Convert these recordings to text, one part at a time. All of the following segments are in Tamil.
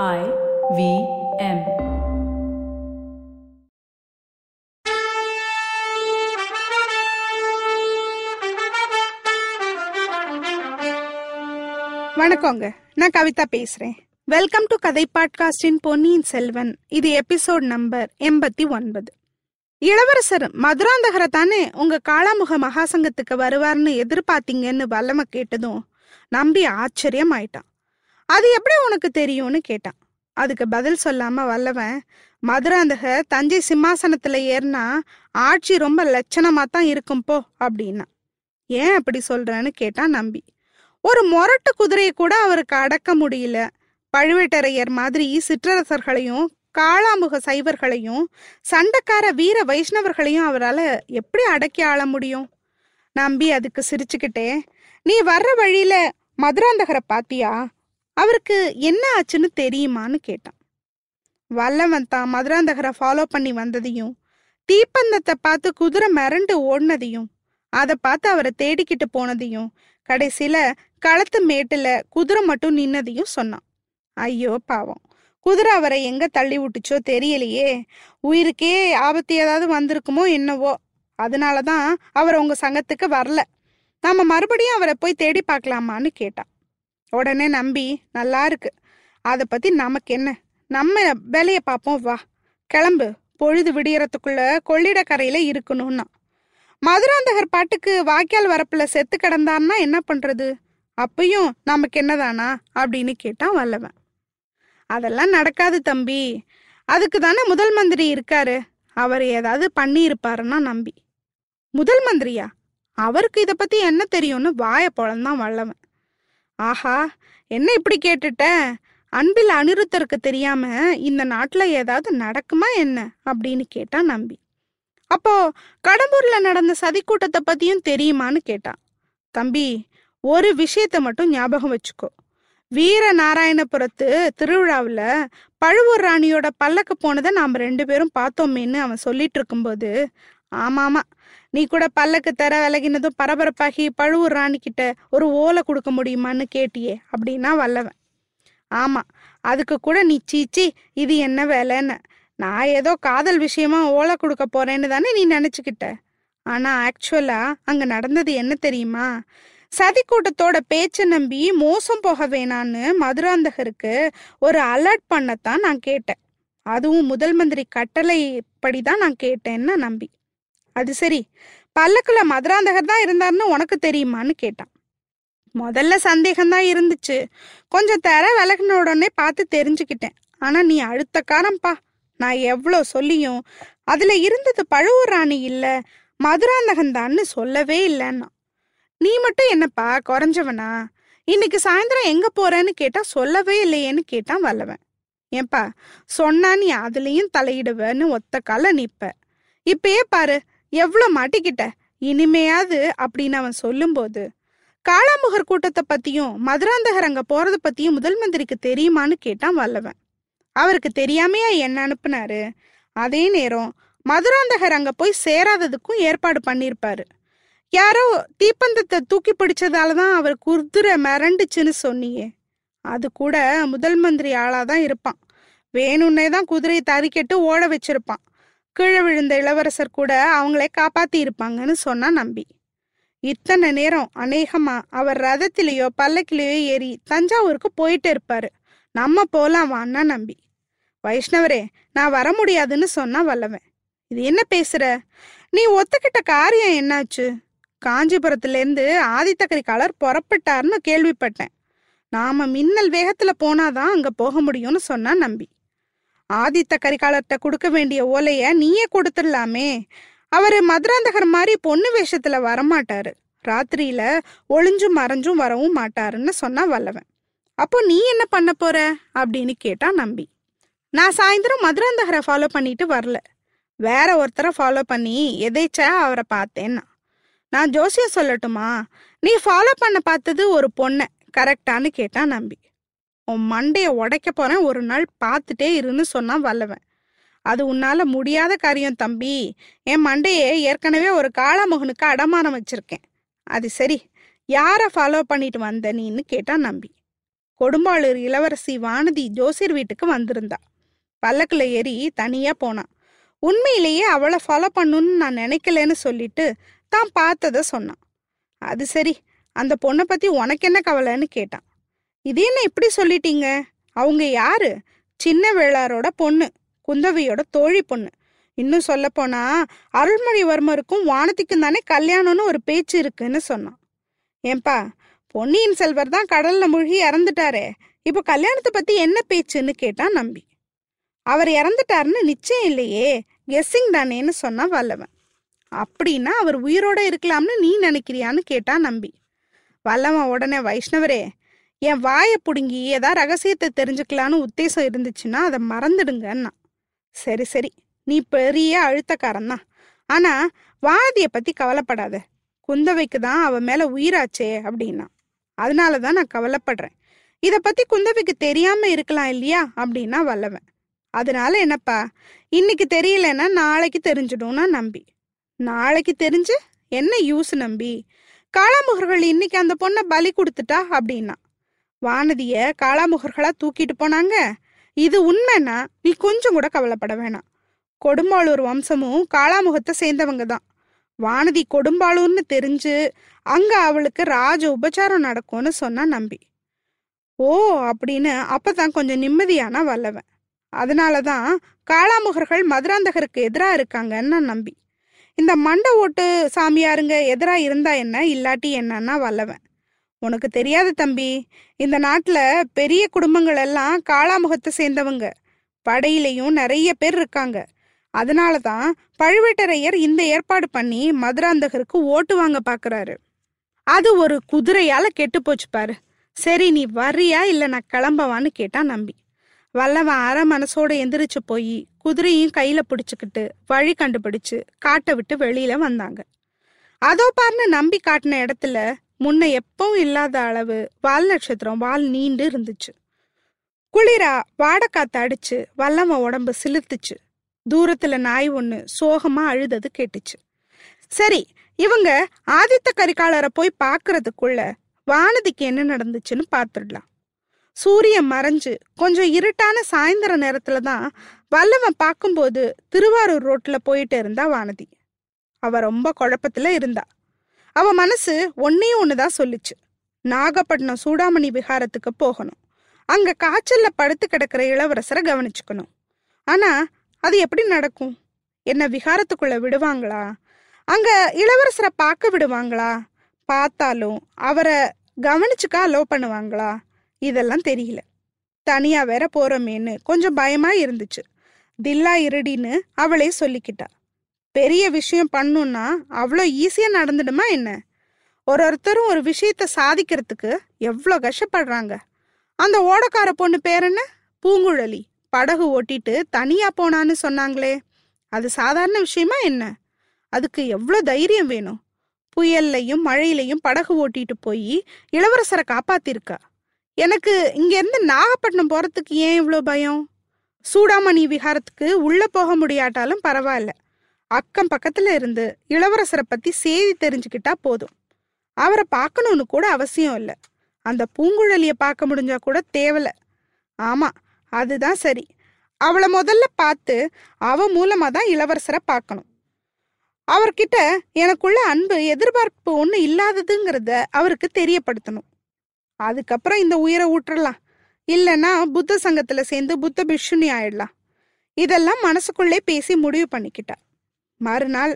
I V M. வணக்கங்க. நான் கவிதா பேசுறேன். வெல்கம் டு கதை பாட்காஸ்டின் பொன்னியின் செல்வன். இது எபிசோட் நம்பர் எண்பத்தி ஒன்பது. இளவரசர் மதுராந்தகரை தானே உங்க காளாமுக மகாசங்கத்துக்கு வருவார்னு எதிர்பார்த்தீங்கன்னு வல்லம கேட்டதும் நம்பி ஆச்சரியம் ஆயிட்டான் அது எப்படி உனக்கு தெரியும்னு கேட்டான். அதுக்கு பதில் சொல்லாம வல்லவன் மதுராந்தக தஞ்சை சிம்மாசனத்துல ஏறினா ஆட்சி ரொம்ப லட்சணமா தான் இருக்கும் போ அப்படின்னா. ஏன் அப்படி சொல்றேன்னு கேட்டான் நம்பி. ஒரு மொரட்டு குதிரையை கூட அவருக்கு அடக்க முடியல. பழுவேட்டரையர் மாதிரி சிற்றரசர்களையும் காளாமுக சைவர்களையும் சண்டைக்கார வீர வைஷ்ணவர்களையும் அவரால் எப்படி அடக்கி ஆள முடியும்? நம்பி அதுக்கு சிரிச்சுக்கிட்டே நீ வர்ற வழியில மதுராந்தகரை பாத்தியா? அவருக்கு என்ன ஆச்சுன்னு தெரியுமான்னு கேட்டான். வல்லவன் தான் மதுராந்தகரை ஃபாலோ பண்ணி வந்ததையும் தீப்பந்தத்தை பார்த்து குதிரை மிரண்டு ஓடினதையும் அதை பார்த்து அவரை தேடிக்கிட்டு போனதையும் கடைசியில களத்து மேட்டுல குதிரை மட்டும் நின்னதையும் சொன்னான். ஐயோ பாவம் குதிரை அவரை எங்க தள்ளி விட்டுச்சோ தெரியலையே உயிருக்கே ஆபத்து ஏதாவது வந்திருக்குமோ என்னவோ அதனாலதான் அவர் உங்க சங்கத்துக்கு வரல. நாம மறுபடியும் அவரை போய் தேடி பார்க்கலாமான்னு கேட்டான். உடனே நம்பி நல்லா இருக்கு. அதை பத்தி நமக்கு என்ன? நம்ம வேலையை பார்ப்போம் வா. கிளம்பு. பொழுது விடியறதுக்குள்ள கொள்ளிடக்கரையில இருக்கணும்னா. மதுராந்தகர் பாட்டுக்கு வாய்க்கால் வரப்புல செத்து கிடந்தான்னா என்ன பண்றது? அப்பயும் நமக்கு என்னதானா? அப்படின்னு கேட்டான் வல்லவன். அதெல்லாம் நடக்காது தம்பி. அதுக்கு தானே முதல் மந்திரி இருக்காரு. அவர் ஏதாவது பண்ணியிருப்பாருன்னா நம்பி. முதல் மந்திரியா? அவருக்கு இதை பத்தி என்ன தெரியும்னு வாய பொழந்தான் வல்லவன். ஆஹா என்ன இப்படி கேட்டுட்ட? அன்பில் அனிருத்தருக்கு தெரியாம இந்த நாட்டுல ஏதாவது நடக்குமா என்ன? அப்படின்னு கேட்டான் நம்பி. அப்போ கடம்பூர்ல நடந்த சதி கூட்டத்தை பத்தியும் தெரியுமான்னு கேட்டான் தம்பி ஒரு விஷயத்த மட்டும் ஞாபகம் வச்சுக்கோ. வீர நாராயணபுரத்து திருவிழாவில் பழுவூர் ராணியோட பல்லக்கு போனதை நாம் ரெண்டு பேரும் பார்த்தோமேன்னு அவன் சொல்லிட்டு இருக்கும்போது ஆமாமா நீ கூட பல்லக்கு தர விலகினதும் பரபரப்பாகி பழுவூர் ராணிக்கிட்ட ஒரு ஓலை கொடுக்க முடியுமான்னு கேட்டியே அப்படின்னா வல்லவன். ஆமா அதுக்கு கூட நீ சீச்சி இது என்ன வேலைன்னு. நான் ஏதோ காதல் விஷயமா ஓலை கொடுக்க போறேன்னு தானே நீ நினைச்சுக்கிட்ட. ஆனா ஆக்சுவலா அங்க நடந்தது என்ன தெரியுமா? சதி கூட்டத்தோட பேச்சை நம்பி மோசம் போக வேணான்னு மதுராந்தகருக்கு ஒரு அலர்ட் பண்ணத்தான் நான் கேட்டேன். அதுவும் முதல் மந்திரி கட்டளைப்படிதான் நான் கேட்டேன்னு நம்பி. அது சரி. பல்லக்குல மதுராந்தகர் தான் இருந்தாருன்னு உனக்கு தெரியுமான்னு கேட்டான். முதல்ல சந்தேகம்தான் இருந்துச்சு. கொஞ்சம் தர விலகின உடனே பார்த்து தெரிஞ்சுக்கிட்டேன். ஆனா நீ அடுத்த காரம்பா. நான் எவ்வளோ சொல்லியும் அதுல இருந்தது பழுவூர் ராணி இல்ல மதுராந்தகன்தான்னு சொல்லவே இல்லைன்னா. நீ மட்டும் என்னப்பா குறைஞ்சவனா? இன்னைக்கு சாயந்தரம் எங்க போறேன்னு கேட்டா சொல்லவே இல்லையேன்னு கேட்டான் வல்லவன். ஏன்பா சொன்னா நீ அதுலயும் தலையிடுவேன்னு ஒத்த கால நிப்ப. இப்பயே பாரு எவ்வளோ மாட்டிக்கிட்ட? இனிமையாவது அப்படின்னு அவன் சொல்லும்போது காளாமுகர் கூட்டத்தை பத்தியும் மதுராந்தகர் அங்க போறத பத்தியும் முதல் மந்திரிக்கு தெரியுமான்னு கேட்டான் வல்லவன். அவருக்கு தெரியாமையா என்ன அனுப்புனாரு? அதே நேரம் மதுராந்தகர் அங்க போய் சேராததுக்கும் ஏற்பாடு பண்ணியிருப்பாரு யாரோ தீப்பந்தத்தை தூக்கி பிடிச்சதால தான் அவர் குதிரை மிரண்டுச்சுன்னு சொன்னியே. அது கூட முதல் மந்திரி ஆளாதான் இருப்பான். வேணும்னே தான் குதிரையை தறிக்கெட்டு ஓட வச்சிருப்பான். கீழே விழுந்த இளவரசர் கூட அவங்களே காப்பாத்தி இருப்பாங்கன்னு சொன்னா நம்பி. இத்தனை நேரம் அநேகமா அவர் ரதத்திலேயோ பல்லக்கிலேயோ ஏறி தஞ்சாவூருக்கு போயிட்டு இருப்பாரு. நம்ம போலாம் வான்னா நம்பி. வைஷ்ணவரே நான் வர முடியாதுன்னு சொன்னா வல்லவன். இது என்ன பேசுற? நீ ஒத்துக்கிட்ட காரியம் என்னாச்சு? காஞ்சிபுரத்துலேருந்து இருந்து ஆதித்தக்கரி புறப்பட்டாருன்னு கேள்விப்பட்டேன். நாம மின்னல் வேகத்துல போனாதான் அங்க போக முடியும்னு சொன்னா நம்பி. ஆதித்த கரிகாலர்கிட்ட கொடுக்க வேண்டிய ஓலைய நீயே கொடுத்துடலாமே. அவரு மதுராந்தகர் மாதிரி பொண்ணு வேஷத்துல வரமாட்டாரு. ராத்திரியில ஒளிஞ்சும் மறைஞ்சும் வரவும் மாட்டாருன்னு சொன்னா வல்லவன். அப்போ நீ என்ன பண்ண போற? அப்படின்னு கேட்டா நம்பி. நான் சாயந்தரம் மதுராந்தகரை ஃபாலோ பண்ணிட்டு வரல. வேற ஒருத்தரை ஃபாலோ பண்ணி எதேச்சா அவரை பார்த்தேன்னா. நான் ஜோசியம் சொல்லட்டுமா? நீ ஃபாலோ பண்ண பார்த்தது ஒரு பொண்ணை. கரெக்டான்னு கேட்டா நம்பி. உன் மண்டையை உடைக்க போறேன் ஒரு நாள் பார்த்துட்டே இருன்னு சொன்னான் வல்லவன். அது உன்னால முடியாத காரியம் தம்பி. என் மண்டையை ஏற்கனவே ஒரு காளாமுகனுக்கு அடமானம் வச்சிருக்கேன். அது சரி யாரை ஃபாலோ பண்ணிட்டு வந்த நீன்னு கேட்டான் நம்பி. கொடும்பாளூர் இளவரசி வானதி ஜோசியர் வீட்டுக்கு வந்திருந்தா. பல்லக்கில் ஏறி தனியா போனான் உண்மையிலேயே அவளை ஃபாலோ பண்ணுன்னு நான் நினைக்கலன்னு சொல்லிட்டு தான் பார்த்தத சொன்னான். அது சரி அந்த பொண்ணை பத்தி உனக்கு என்ன கவலைன்னு கேட்டான். இது என்ன இப்படி சொல்லிட்டீங்க? அவங்க யாரு? சின்ன வேளாரோட பொண்ணு குந்தவையோட தோழி பொண்ணு. இன்னும் சொல்ல போனா அருள்மொழிவர்மருக்கும் வானதிக்கும் தானே கல்யாணம்னு ஒரு பேச்சு இருக்குன்னு சொன்னான். ஏன்பா பொன்னியின் செல்வர் தான் கடல்ல மூழ்கி இறந்துட்டாரே. இப்போ கல்யாணத்தை பத்தி என்ன பேச்சுன்னு கேட்டான் நம்பி. அவர் இறந்துட்டாருன்னு நிச்சயம் இல்லையே. கெஸ்ஸிங் தானேன்னு சொன்னா வல்லவன். அப்படின்னா அவர் உயிரோட இருக்கலாம்னு நீ நினைக்கிறியான்னு கேட்டான் நம்பி. வல்லவன் உடனே வைஷ்ணவரே என் வாயை பிடுங்கி ஏதாவது ரகசியத்தை தெரிஞ்சுக்கலான்னு உத்தேசம் இருந்துச்சுன்னா அதை மறந்துடுங்கன்னா சரி சரி. நீ பெரிய அழுத்தக்காரன் தான் ஆனா வானதியை பத்தி கவலைப்படாத. குந்தவைக்கு தான் அவ மேல உயிராச்சே அப்படின்னா. அதனால தான் நான் கவலைப்படுறேன். இத பத்தி குந்தவைக்கு தெரியாம இருக்கலாம் இல்லையா அப்படின்னா வல்லவன். அதனால என்னப்பா? இன்னைக்கு தெரியலன்னா நாளைக்கு தெரிஞ்சிடும்னா நம்பி. நாளைக்கு தெரிஞ்சு என்ன யூஸ் நம்பி? காளாமுகர்கள் இன்னைக்கு அந்த பொண்ணை பலி கொடுத்துட்டா அப்படின்னா? வானதிய காளாமுகர்களா தூக்கிட்டு போனாங்க. இது உண்மைன்னா நீ கொஞ்சம் கூட கவலைப்பட வேணாம். கொடும்பாளூர் வம்சமும் காளாமுகத்தை சேர்ந்தவங்க தான். வானதி கொடும்பாளூர்னு தெரிஞ்சு அங்க அவளுக்கு ராஜ உபச்சாரம் நடக்கும்னு சொன்னா நம்பி. ஓ அப்படின்னு அப்பதான் கொஞ்சம் நிம்மதியான வல்லவன். அதனாலதான் காளாமுகர்கள் மதுராந்தகருக்கு எதிராக இருக்காங்கன்னு நான் நம்பி. இந்த மண்டை ஓட்டு சாமியாருங்க எதிராக இருந்தா என்ன இல்லாட்டி என்னன்னா வல்லவன். உனக்கு தெரியாது தம்பி. இந்த நாட்டில் பெரிய குடும்பங்கள் எல்லாம் காளாமுகத்தை சேர்ந்தவங்க. படையிலையும் நிறைய பேர் இருக்காங்க. அதனால தான் பழுவேட்டரையர் இந்த ஏற்பாடு பண்ணி மதுராந்தகருக்கு ஓட்டு வாங்க பார்க்குறாரு அது ஒரு குதிரையால் கெட்டு போச்சு பாரு. சரி நீ வரியா இல்லை நான் கிளம்பவான்னு கேட்டான் நம்பி. வல்லவன் அரை மனசோட எந்திரிச்சு போய் குதிரையும் கையில பிடிச்சுக்கிட்டு வழி கண்டுபிடிச்சு காட்டை விட்டு வெளியில வந்தாங்க. அதோ பாருன்னு நம்பி காட்டின இடத்துல முன்ன எப்பவும் இல்லாத அளவு வால் நட்சத்திரம் வால் நீண்டு இருந்துச்சு. குளிரா வாடக்காத்து அடிச்சு வல்லம உடம்பு சிலிர்த்துச்சு. தூரத்துல நாய் ஒண்ணு சோகமா அழுதது கேட்டுச்சு. சரி இவங்க ஆதித்த கரிகாலரை போய் பார்க்கறதுக்குள்ள வானதிக்கு என்ன நடந்துச்சுன்னு பார்த்துடலாம் சூரியன் மறைஞ்சு கொஞ்சம் இருட்டான சாயந்தர நேரத்துல தான் வல்லவன் பார்க்கும்போது திருவாரூர் ரோட்ல போயிட்டு இருந்தா வானதி. அவ ரொம்ப குழப்பத்துல இருந்தா. அவ மனசு ஒன்னே ஒன்று தான் சொல்லுச்சு. நாகப்பட்டினம் சூடாமணி விஹாரத்துக்கு போகணும். அங்க காய்ச்சல்ல படுத்து கிடக்கிற இளவரசரை கவனிச்சுக்கணும். ஆனா அது எப்படி நடக்கும்? என்ன விஹாரத்துக்குள்ள விடுவாங்களா? அங்க இளவரசரை பார்க்க விடுவாங்களா? பார்த்தாலும் அவரை கவனிச்சுக்க அலோ பண்ணுவாங்களா? இதெல்லாம் தெரியல. தனியா வேற போறோமேன்னு கொஞ்சம் பயமா இருந்துச்சு. தில்லா இருடின்னு அவளே சொல்லிக்கிட்டா. பெரிய விஷயம் பண்ணுன்னா அவ்வளோ ஈஸியாக நடந்துடுமா என்ன? ஒரு ஒருத்தரும் ஒரு விஷயத்த சாதிக்கிறதுக்கு எவ்வளோ கஷ்டப்படுறாங்க? அந்த ஓடக்கார பொண்ணு பேர் என்ன? பூங்குழலி. படகு ஓட்டிட்டு தனியாக போனான்னு சொன்னாங்களே. அது சாதாரண விஷயமா என்ன? அதுக்கு எவ்வளோ தைரியம் வேணும்? புயல்லையும் மழையிலையும் படகு ஓட்டிட்டு போய் இளவரசரை காப்பாத்திருக்கா? எனக்கு இங்கேருந்து நாகப்பட்டினம் போறதுக்கு ஏன் இவ்வளோ பயம்? சூடாமணி விஹாரத்துக்கு உள்ளே போக முடியாட்டாலும் பரவாயில்ல. அக்கம் பக்கத்துல இருந்து இளவரசரை பத்தி செய்தி தெரிஞ்சுக்கிட்டா போதும். அவரை பார்க்கணும்னு கூட அவசியம் இல்லை. அந்த பூங்குழலிய பார்க்க முடிஞ்சா கூட தேவல. ஆமா அதுதான் சரி. அவளை முதல்ல பார்த்து அவ மூலமா தான் இளவரசரை பார்க்கணும். அவர்கிட்ட எனக்குள்ள அன்பு எதிர்பார்ப்பு ஒண்ணு இல்லாததுங்கிறத அவருக்கு தெரியப்படுத்தணும். அதுக்கப்புறம் இந்த உயிரை ஊற்றலாம். இல்லைன்னா புத்த சங்கத்துல சேர்ந்து புத்த பிஷுனி ஆயிடலாம். இதெல்லாம் மனசுக்குள்ளே பேசி முடிவு பண்ணிக்கிட்டா. மறுநாள்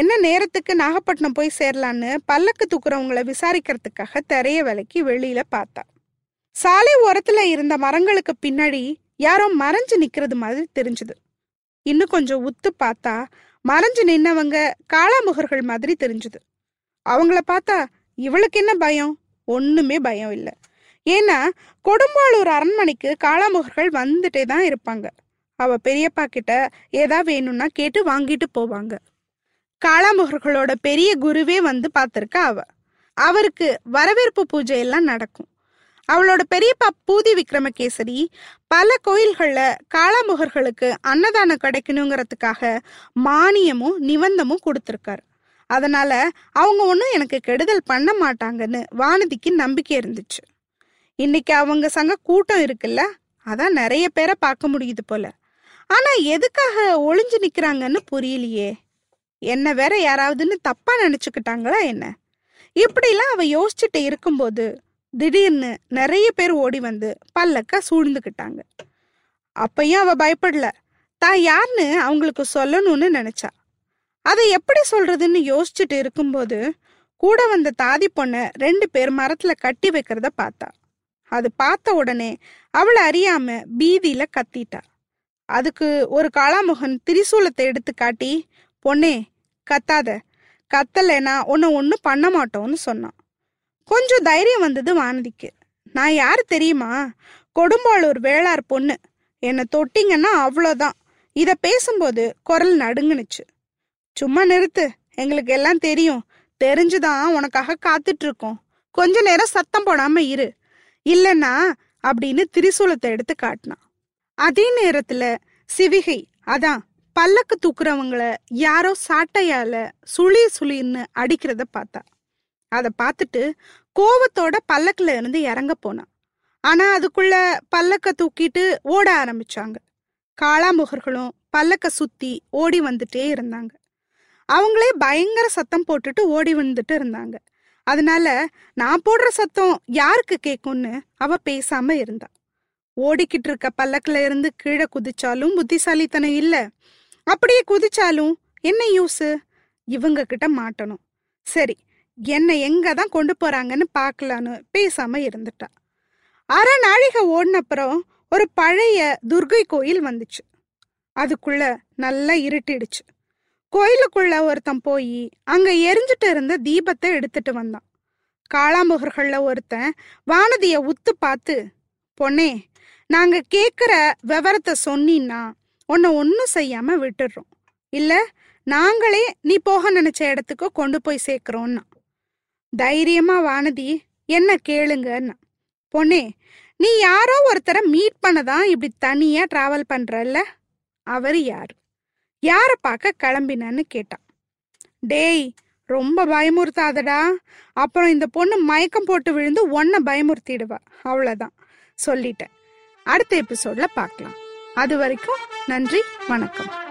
என்ன நேரத்துக்கு நாகப்பட்டினம் போய் சேரலான்னு பல்லக்கு தூக்குறவங்கள விசாரிக்கிறதுக்காக திரைய விலைக்கு வெளியில பார்த்தா. சாலை ஓரத்துல இருந்த மரங்களுக்கு பின்னாடி யாரோ மறைஞ்சு நிக்கிறது மாதிரி தெரிஞ்சுது. இன்னும் கொஞ்சம் உத்து பார்த்தா மறைஞ்சு நின்னவங்க காளாமுகர்கள் மாதிரி தெரிஞ்சுது. அவங்கள பார்த்தா இவளுக்கு என்ன பயம்? ஒண்ணுமே பயம் இல்லை. ஏன்னா கொடும்பாளூர் அரண்மனைக்கு காளாமுகர்கள் வந்துட்டே தான் இருப்பாங்க. அவ பெரியப்பா கிட்ட ஏதா வேணும்னா கேட்டு வாங்கிட்டு போவாங்க. காளாமுகர்களோட பெரிய குருவே வந்து பார்த்துருக்கா அவ. அவருக்கு வரவேற்பு பூஜை எல்லாம் நடக்கும். அவளோட பெரியப்பா பூதி விக்ரமகேசரி பல கோயில்கள்ல காளாமுகர்களுக்கு அன்னதானம் கிடைக்கணுங்கிறதுக்காக மானியமும் நிபந்தமும் கொடுத்துருக்காரு. அதனால அவங்க ஒன்றும் எனக்கு கெடுதல் பண்ண மாட்டாங்கன்னு வானதிக்கு நம்பிக்கை இருந்துச்சு. இன்னைக்கு அவங்க சங்க கூட்டம் இருக்குல்ல அதான் நிறைய பேரை பார்க்க முடியுது போல. ஆனா எதுக்காக ஒளிஞ்சு நிக்கிறாங்கன்னு புரியலையே. என்ன வேற யாராவதுன்னு தப்பா நினைச்சுக்கிட்டாங்களா என்ன? இப்படிலாம் அவ யோசிச்சுட்டு இருக்கும்போது திடீர்னு நிறைய பேர் ஓடி வந்து பல்லக்க சூழ்ந்துக்கிட்டாங்க. அப்பயும் அவ பயப்படல. தான் யாருன்னு அவங்களுக்கு சொல்லணும்னு நினைச்சா. அதை எப்படி சொல்றதுன்னு யோசிச்சுட்டு இருக்கும்போது கூட வந்த தாதி பொண்ணை ரெண்டு பேர் மரத்துல கட்டி வைக்கிறத பார்த்தா. அது பார்த்த உடனே அவளை அறியாம பீதியில கத்திட்டா. அதுக்கு ஒரு காளாமுகன் திரிசூலத்தை எடுத்து காட்டி பொண்ணே கத்தாத. கத்தலைனா உன்னை ஒன்றும் பண்ண மாட்டோம்னு சொன்னான். கொஞ்சம் தைரியம் வந்தது வானதிக்கு. நான் யார் தெரியுமா? கொடும்பாளூர் வேளார் பொண்ணு. என்னை தொட்டிங்கன்னா அவ்வளோதான். இதை பேசும்போது குரல் நடுங்குனுச்சு. சும்மா நிறுத்து. எங்களுக்கு எல்லாம் தெரியும். தெரிஞ்சுதான் உனக்காக காத்துட்ருக்கோம். கொஞ்ச நேரம் சத்தம் போடாம இரு. இல்லைன்னா அப்படின்னு திரிசூலத்தை எடுத்து காட்டினான். அதே நேரத்துல சிவிகை அதான் பல்லக்கு தூக்குறவங்கள யாரோ சாட்டையால சுழி சுழின்னு அடிக்கிறத பார்த்தா. அதை பார்த்துட்டு கோவத்தோட பல்லக்குல இருந்து இறங்க போனான் ஆனா அதுக்குள்ள பல்லக்க தூக்கிட்டு ஓட ஆரம்பிச்சாங்க. காளாமுகர்களும் பல்லக்க சுத்தி ஓடி வந்துட்டே இருந்தாங்க. அவங்களே பயங்கர சத்தம் போட்டுட்டு ஓடி வந்துட்டு இருந்தாங்க. அதனால நான் போடுற சத்தம் யாருக்கு கேட்கும்னு அவ பேசாம இருந்தா. ஓடிக்கிட்டு இருக்க பல்லக்கில் இருந்து கீழே குதிச்சாலும் புத்திசாலித்தனம் இல்லை. அப்படியே குதிச்சாலும் என்ன யூஸு இவங்க கிட்ட மாட்டணும். சரி என்னை எங்கே தான் கொண்டு போகிறாங்கன்னு பார்க்கலான்னு பேசாமல் இருந்துட்டா. அரை நாழிகை ஓடினப்புறம் ஒரு பழைய துர்கை கோயில் வந்துச்சு. அதுக்குள்ள நல்லா இருட்டிடுச்சு. கோயிலுக்குள்ள ஒருத்தன் போய் அங்க எரிஞ்சிட்டு இருந்த தீபத்தை எடுத்துட்டு வந்தான். காளாம்புகர்களில் ஒருத்தன் வானதியை உத்து பார்த்து பொண்ணே நாங்க கேக்குற விவரத்தை சொன்னீன்னா உன்னை ஒன்றும் செய்யாம விட்டுடுறோம் இல்ல நாங்களே நீ போக நினைச்ச இடத்துக்கு கொண்டு போய் சேர்க்கிறோம்னா தைரியமா வானதி என்ன கேளுங்கன்னா. பொண்ணே நீ யாரோ ஒருத்தரை மீட் பண்ணதான் இப்படி தனியா டிராவல் பண்றல்ல? அவர் யார்? யாரை பார்க்க கிளம்பினன்னு கேட்டான். டேய் ரொம்ப பயமுறுத்தாதடா. அப்புறம் இந்த பொண்ணு மயக்கம் போட்டு விழுந்து ஒன்ன பயமுறுத்திடுவா. அவ்வளோதான் சொல்லிட்டேன். அடுத்த எபிசோட்ல பார்க்கலாம். அது வரைக்கும் நன்றி வணக்கம்.